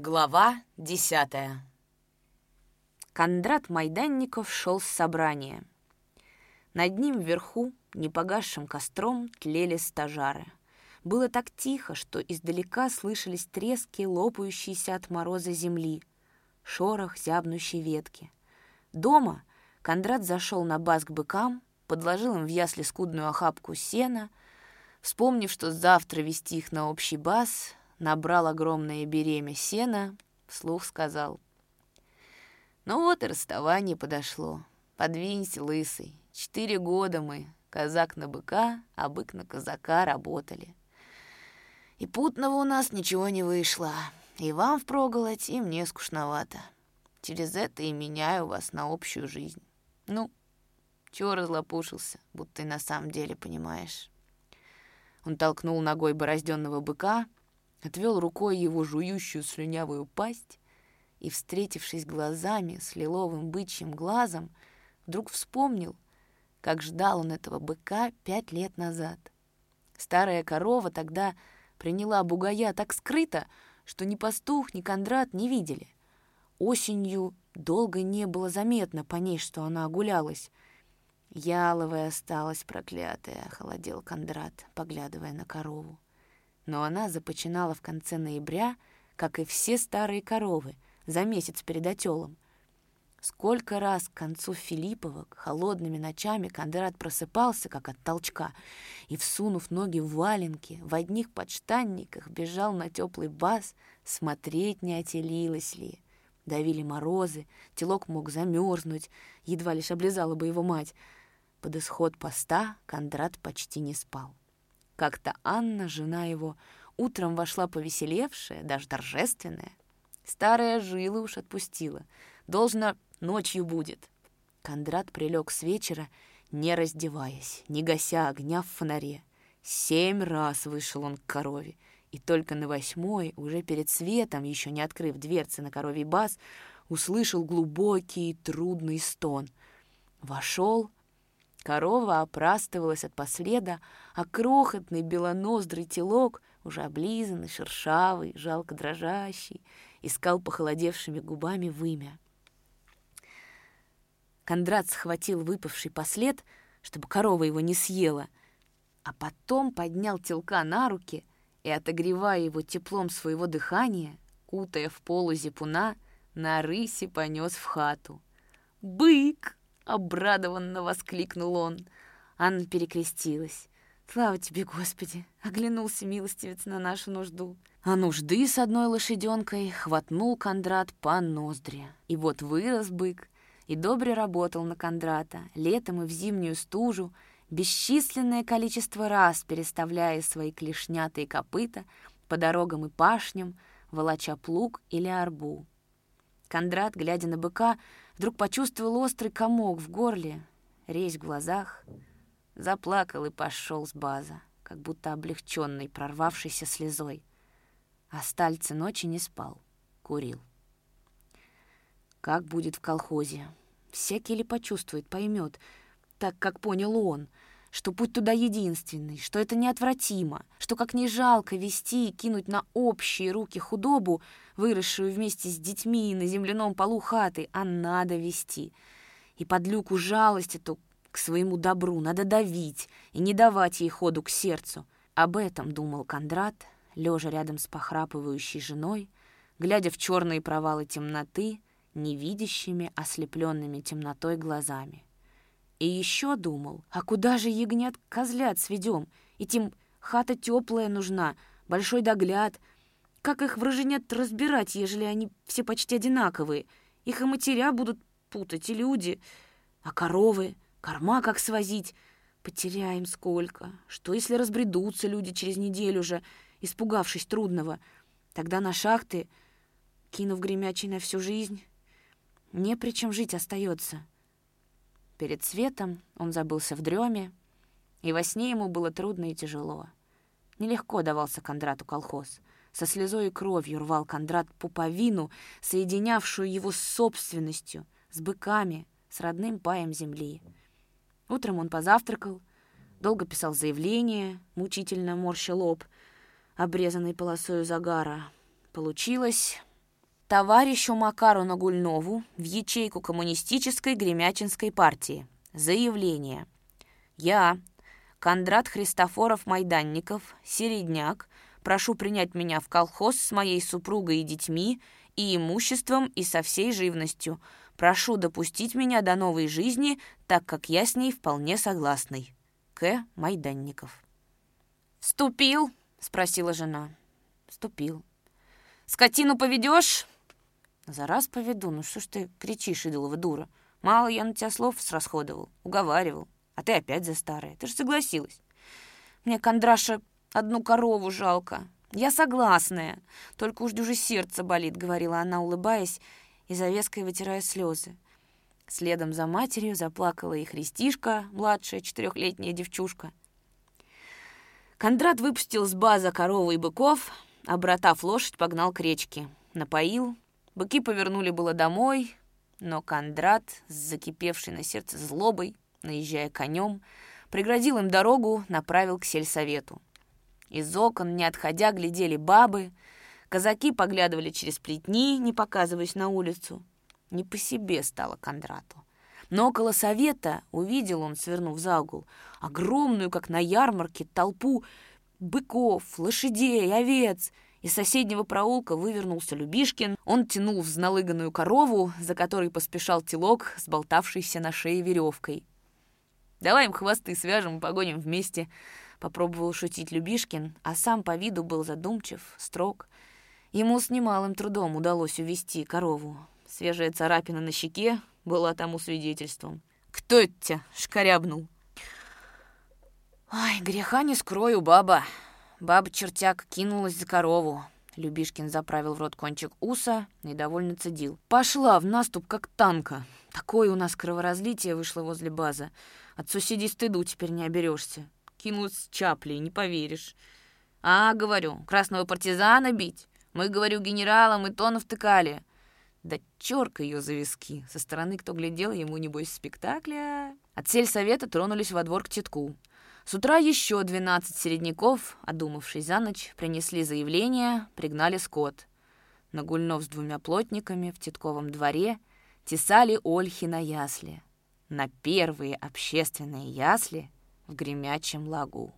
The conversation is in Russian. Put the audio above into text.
Глава десятая Кондрат Майданников шел с собрания. Над ним вверху, непогасшим костром, тлели стажары. Было так тихо, что издалека слышались трески, лопающиеся от мороза земли, шорох зябнущей ветки. Дома Кондрат зашел на бас к быкам, подложил им в ясли скудную охапку сена, вспомнив, что завтра вести их на общий бас, набрал огромное беремя сена, вслух сказал. «Ну вот и расставание подошло. Подвинься, лысый. Четыре года мы, казак на быка, а бык на казака, работали. И путного у нас ничего не вышло. И вам впроголодь, и мне скучновато. Через это и меняю вас на общую жизнь. Ну, чего разлопушился, будто и на самом деле понимаешь?» Он толкнул ногой борозденного быка, отвел рукой его жующую слюнявую пасть и, встретившись глазами с лиловым бычьим глазом, вдруг вспомнил, как ждал он этого быка пять лет назад. Старая корова тогда приняла бугая так скрыто, что ни пастух, ни Кондрат не видели. Осенью долго не было заметно по ней, что она огулялась. «Яловая осталась проклятая», — холодел Кондрат, поглядывая на корову но она започинала в конце ноября, как и все старые коровы, за месяц перед отелом. Сколько раз к концу Филипповок холодными ночами Кондрат просыпался, как от толчка, и, всунув ноги в валенки, в одних подштанниках бежал на теплый баз смотреть, не отелилось ли. Давили морозы, телок мог замерзнуть, едва лишь облизала бы его мать. Под исход поста Кондрат почти не спал. Как-то Анна, жена его, утром вошла повеселевшая, даже торжественная. Старая жила уж отпустила. Должно, ночью будет. Кондрат прилег с вечера, не раздеваясь, не гася огня в фонаре. Семь раз вышел он к корове, и только на восьмой, уже перед светом, еще не открыв дверцы на коровий бас, услышал глубокий трудный стон. Вошел, Корова опрастывалась от последа, а крохотный белоноздрый телок, уже облизанный, шершавый, жалко дрожащий, искал похолодевшими губами вымя. Кондрат схватил выпавший послед, чтобы корова его не съела, а потом поднял телка на руки и, отогревая его теплом своего дыхания, кутая в полу зипуна, на рысе понес в хату. «Бык!» Обрадованно воскликнул он. Анна перекрестилась. «Слава тебе, Господи!» — оглянулся милостивец на нашу нужду. А нужды с одной лошаденкой хватнул Кондрат по ноздре. И вот вырос бык, и добре работал на Кондрата, летом и в зимнюю стужу, бесчисленное количество раз переставляя свои клешнятые копыта по дорогам и пашням, волоча плуг или арбу. Кондрат, глядя на быка, Вдруг почувствовал острый комок в горле, резь в глазах, заплакал и пошел с база, как будто облегченный, прорвавшийся слезой. А Стальцы ночи не спал, курил. Как будет в колхозе? Всякий ли почувствует, поймет, так, как понял он — что путь туда единственный, что это неотвратимо, что как не жалко вести и кинуть на общие руки худобу, выросшую вместе с детьми на земляном полу хаты, а надо вести. И под люку жалость эту к своему добру надо давить и не давать ей ходу к сердцу. Об этом думал Кондрат, лежа рядом с похрапывающей женой, глядя в черные провалы темноты, невидящими, ослепленными темнотой глазами. И еще думал, а куда же ягнят козлят сведем? И тем хата теплая нужна, большой догляд. Как их враженят разбирать, ежели они все почти одинаковые? Их и матеря будут путать, и люди. А коровы, корма как свозить? Потеряем сколько. Что, если разбредутся люди через неделю же, испугавшись трудного? Тогда на шахты, кинув гремячий на всю жизнь, не при чем жить остается. Перед светом он забылся в дреме, и во сне ему было трудно и тяжело. Нелегко давался Кондрату колхоз. Со слезой и кровью рвал Кондрат пуповину, соединявшую его с собственностью, с быками, с родным паем земли. Утром он позавтракал, долго писал заявление, мучительно морща лоб, обрезанный полосою загара. Получилось товарищу Макару Нагульнову в ячейку коммунистической Гремячинской партии. Заявление. Я, Кондрат Христофоров Майданников, середняк, прошу принять меня в колхоз с моей супругой и детьми, и имуществом, и со всей живностью. Прошу допустить меня до новой жизни, так как я с ней вполне согласный. К. Майданников. «Вступил?» — спросила жена. «Вступил». «Скотину поведешь?» «За раз поведу. Ну что ж ты кричишь, идолова дура? Мало я на тебя слов срасходовал, уговаривал. А ты опять за старое. Ты же согласилась. Мне, Кондраша, одну корову жалко. Я согласная. Только уж уже сердце болит», — говорила она, улыбаясь и завеской вытирая слезы. Следом за матерью заплакала и Христишка, младшая четырехлетняя девчушка. Кондрат выпустил с база корову и быков, обратав лошадь, погнал к речке. Напоил. Быки повернули было домой, но Кондрат, с закипевшей на сердце злобой, наезжая конем, преградил им дорогу, направил к сельсовету. Из окон, не отходя, глядели бабы, казаки поглядывали через плетни, не показываясь на улицу. Не по себе стало Кондрату. Но около совета увидел он, свернув за угол, огромную, как на ярмарке, толпу быков, лошадей, овец. Из соседнего проулка вывернулся Любишкин. Он тянул взналыганную корову, за которой поспешал телок, сболтавшийся на шее веревкой. «Давай им хвосты свяжем и погоним вместе», — попробовал шутить Любишкин, а сам по виду был задумчив, строг. Ему с немалым трудом удалось увести корову. Свежая царапина на щеке была тому свидетельством. «Кто это тебя шкарябнул?» «Ай, греха не скрою, баба!» Баба-чертяк кинулась за корову. Любишкин заправил в рот кончик уса, недовольно цедил. «Пошла в наступ, как танка. Такое у нас кроворазлитие вышло возле базы. От соседей стыду теперь не оберешься. Кинулась с чаплей, не поверишь. А, говорю, красного партизана бить? Мы, говорю, генералам и то навтыкали. Да черка ее за виски. Со стороны кто глядел, ему, небось, спектакля. От сельсовета тронулись во двор к тетку. С утра еще двенадцать середняков, одумавшись за ночь, принесли заявление, пригнали скот. Нагульнов с двумя плотниками в тетковом дворе тесали ольхи на ясли. На первые общественные ясли в гремячем лагу.